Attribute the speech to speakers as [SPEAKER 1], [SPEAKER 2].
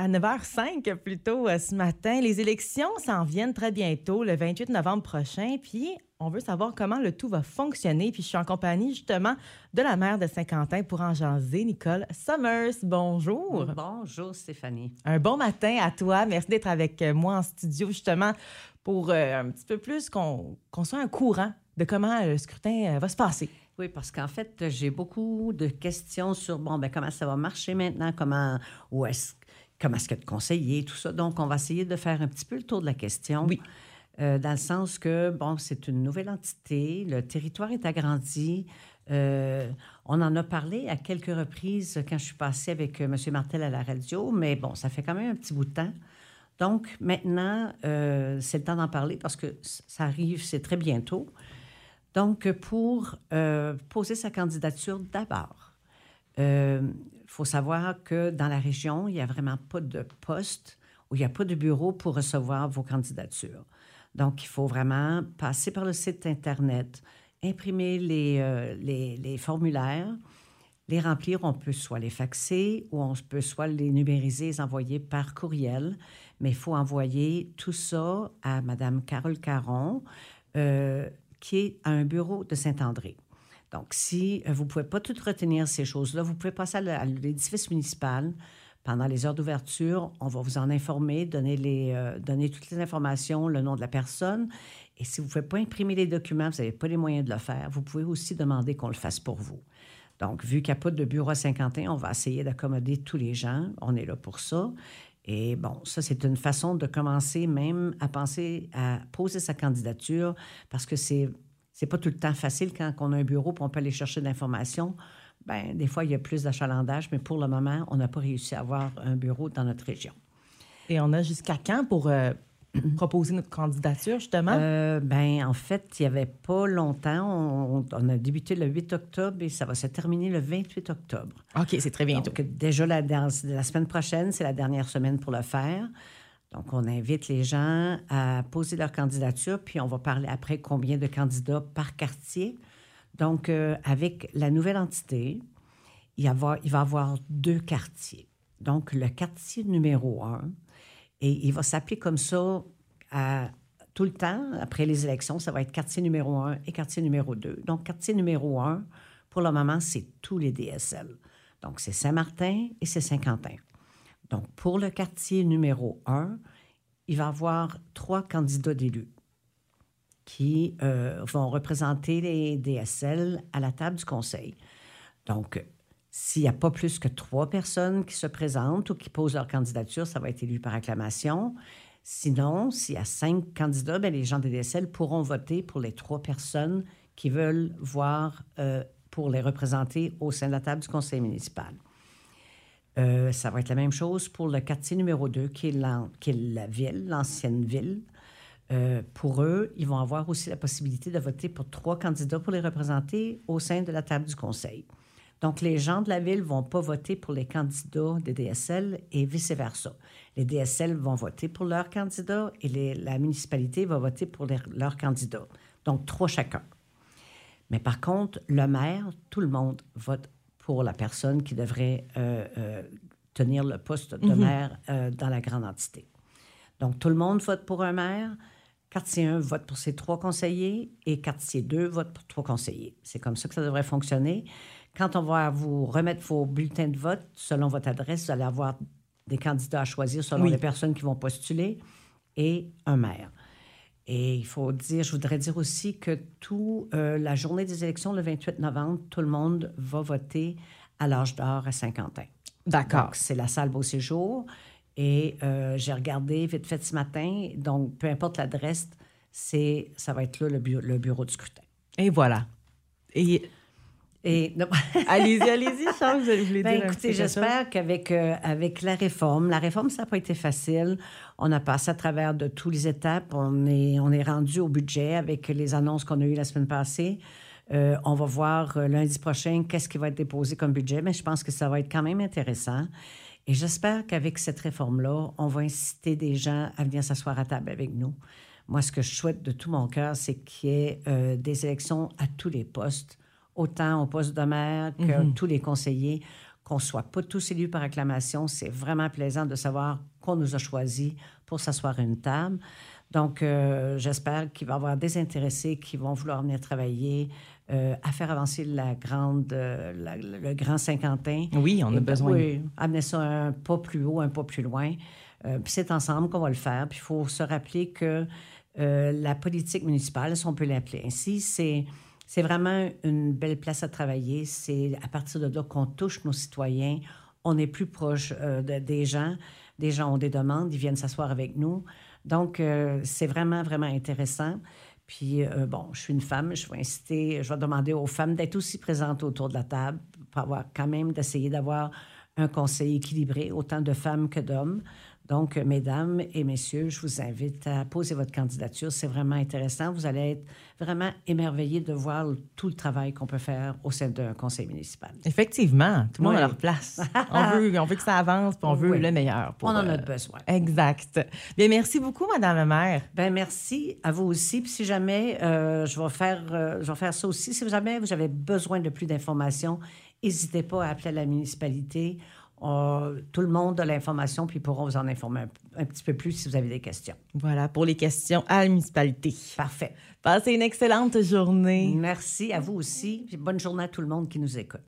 [SPEAKER 1] à 9h05 plutôt euh, ce matin. Les élections s'en viennent très bientôt, le 28 novembre prochain. Puis, on veut savoir comment le tout va fonctionner. Puis, je suis en compagnie justement de la maire de Saint-Quentin pour en jaser, Nicole Summers. Bonjour.
[SPEAKER 2] Bonjour, Stéphanie.
[SPEAKER 1] Un bon matin à toi. Merci d'être avec euh, moi en studio justement pour euh, un petit peu plus qu'on soit un courant de comment le scrutin va se passer.
[SPEAKER 2] Oui, parce qu'en fait, j'ai beaucoup de questions sur bon, ben comment ça va marcher maintenant, comment, où est-ce, comment est-ce que de conseiller, tout ça. Donc, on va essayer de faire un petit peu le tour de la question.
[SPEAKER 1] Oui.
[SPEAKER 2] Euh, dans le sens que, bon, c'est une nouvelle entité, le territoire est agrandi. Euh, on en a parlé à quelques reprises quand je suis passée avec euh, M. Martel à la radio, mais bon, ça fait quand même un petit bout de temps. Donc, maintenant, c'est le temps d'en parler parce que ça arrive, c'est très bientôt. Donc, pour poser sa candidature d'abord, faut savoir que dans la région, il n'y a vraiment pas de poste ou il n'y a pas de bureau pour recevoir vos candidatures. Donc, il faut vraiment passer par le site Internet, imprimer les, euh, les, formulaires, les remplir. On peut soit les faxer ou on peut soit les numériser les envoyer par courriel. Mais il faut envoyer tout ça à Mme Carole Caron qui est à un bureau de Saint-André. Donc, si euh, vous ne pouvez pas tout retenir ces choses-là, vous pouvez passer à l'édifice municipal. Pendant les heures d'ouverture, on va vous en informer, donner, euh, toutes les informations, le nom de la personne. Et si vous ne pouvez pas imprimer les documents, vous n'avez pas les moyens de le faire, vous pouvez aussi demander qu'on le fasse pour vous. Donc, vu qu'il n'y a pas de bureau à Saint-Quentin, on va essayer d'accommoder tous les gens. On est là pour ça. Et bon, ça, c'est une façon de commencer même à penser à poser sa candidature parce que c'est c'est pas tout le temps facile quand on a un bureau pour on peut aller chercher de l'information. Ben, des fois, il y a plus d'achalandage, mais pour le moment, on n'a pas réussi à avoir un bureau dans notre région.
[SPEAKER 1] Et on a jusqu'à quand pour euh, proposer notre candidature, justement?
[SPEAKER 2] Euh, ben, en fait, il n'y avait pas longtemps. On, a débuté le 8 octobre et ça va se terminer le 28 octobre.
[SPEAKER 1] OK, c'est très bientôt.
[SPEAKER 2] Donc, déjà, la, la semaine prochaine, c'est la dernière semaine pour le faire. Donc, on invite les gens à poser leur candidature, puis on va parler après combien de candidats par quartier. Donc, euh, avec la nouvelle entité, il, va y avoir deux quartiers. Donc, le quartier numéro un, et il va s'appeler comme ça à, tout le temps. Après les élections, ça va être quartier numéro un et quartier numéro deux. Donc, quartier numéro un, pour le moment, c'est tous les DSL. Donc, c'est Saint-Martin et c'est Saint-Quentin. Donc, pour le quartier numéro un, il va y avoir trois candidats d'élus qui euh, vont représenter les DSL à la table du conseil. Donc, s'il n'y a pas plus que trois personnes qui se présentent ou qui posent leur candidature, ça va être élu par acclamation. Sinon, s'il y a cinq candidats, bien, les gens des DSL pourront voter pour les trois personnes qui veulent voir euh, pour les représenter au sein de la table du conseil municipal. Euh, ça va être la même chose pour le quartier numéro 2, qui est la, ville, l'ancienne ville. Euh, pour eux, ils vont avoir aussi la possibilité de voter pour trois candidats pour les représenter au sein de la table du conseil. Donc, les gens de la ville ne vont pas voter pour les candidats des DSL et vice-versa. Les DSL vont voter pour leurs candidats et la municipalité va voter pour leurs candidats. Donc, trois chacun. Mais par contre, le maire, tout le monde vote pour la personne qui devrait euh, euh, tenir le poste de mhm. maire euh, dans la grande entité. Donc, tout le monde vote pour un maire. Quartier 1 vote pour ses trois conseillers et quartier 2 vote pour trois conseillers. C'est comme ça que ça devrait fonctionner. Quand on va vous remettre vos bulletins de vote selon votre adresse, vous allez avoir des candidats à choisir selon les personnes qui vont postuler et un maire. Et il faut dire, je voudrais dire aussi que tout, euh, la journée des élections, le 28 novembre, tout le monde va voter à l'âge d'or à Saint-Quentin.
[SPEAKER 1] D'accord.
[SPEAKER 2] C'est la salle Beau Séjour. Et euh, j'ai regardé vite fait ce matin. Donc, peu importe l'adresse, c'est, ça va être là le, le bureau de scrutin.
[SPEAKER 1] Et voilà. Et
[SPEAKER 2] et
[SPEAKER 1] allez-y, allez-y, Charles, vous allez
[SPEAKER 2] ben, Écoutez, j'espère qu'avec euh, avec la réforme, la réforme, ça n'a pas été facile. On a passé à travers de toutes les étapes. On est, on est rendu au budget avec les annonces qu'on a eues la semaine passée. Euh, on va voir euh, lundi prochain qu'est-ce qui va être déposé comme budget, mais je pense que ça va être quand même intéressant. Et j'espère qu'avec cette réforme-là, on va inciter des gens à venir s'asseoir à table avec nous. Moi, ce que je souhaite de tout mon cœur, c'est qu'il y ait des élections à tous les postes autant au poste de maire que mhm. tous les conseillers, qu'on ne soit pas tous élus par acclamation. C'est vraiment plaisant de savoir qu'on nous a choisis pour s'asseoir à une table. Donc, euh, j'espère qu'il va y avoir des intéressés qui vont vouloir venir travailler euh, à faire avancer la grande, euh, la- le grand Saint-Quentin.
[SPEAKER 1] Oui, on a
[SPEAKER 2] Et-
[SPEAKER 1] besoin.
[SPEAKER 2] Oui, amener ça un pas plus haut, un pas plus loin. Puis c'est ensemble qu'on va le faire. Puis il faut se rappeler que la politique municipale, si on peut l'appeler ainsi, c'est, c'est vraiment une belle place à travailler. C'est à partir de là qu'on touche nos citoyens. On est plus proche euh, de- des gens. Des gens ont des demandes, ils viennent s'asseoir avec nous. Donc, euh, c'est vraiment, vraiment intéressant. Puis, euh, bon, je suis une femme, je vais inciter, je vais demander aux femmes d'être aussi présentes autour de la table pour avoir quand même d'essayer d'avoir un conseil équilibré, autant de femmes que d'hommes. Donc, mesdames et messieurs, je vous invite à poser votre candidature. C'est vraiment intéressant. Vous allez être vraiment émerveillés de voir tout le travail qu'on peut faire au sein d'un conseil municipal.
[SPEAKER 1] Effectivement, tout le monde a leur place. on, veut, on veut que ça avance, puis on veut
[SPEAKER 2] Oui.
[SPEAKER 1] le meilleur. Pour,
[SPEAKER 2] On en a
[SPEAKER 1] euh,
[SPEAKER 2] besoin.
[SPEAKER 1] Exact. Bien, merci beaucoup, Madame la maire.
[SPEAKER 2] Ben merci à vous aussi. Puis si jamais euh, je vais faire, euh, je vais faire ça aussi. Si jamais vous avez besoin de plus d'informations, n'hésitez pas à appeler la municipalité. Euh, tout le monde a l'information, puis ils pourront vous en informer un, un petit peu plus si vous avez des questions.
[SPEAKER 1] Voilà pour les questions à la municipalité.
[SPEAKER 2] Parfait.
[SPEAKER 1] Passez une excellente journée.
[SPEAKER 2] Merci à vous aussi. Puis bonne journée à tout le monde qui nous écoute.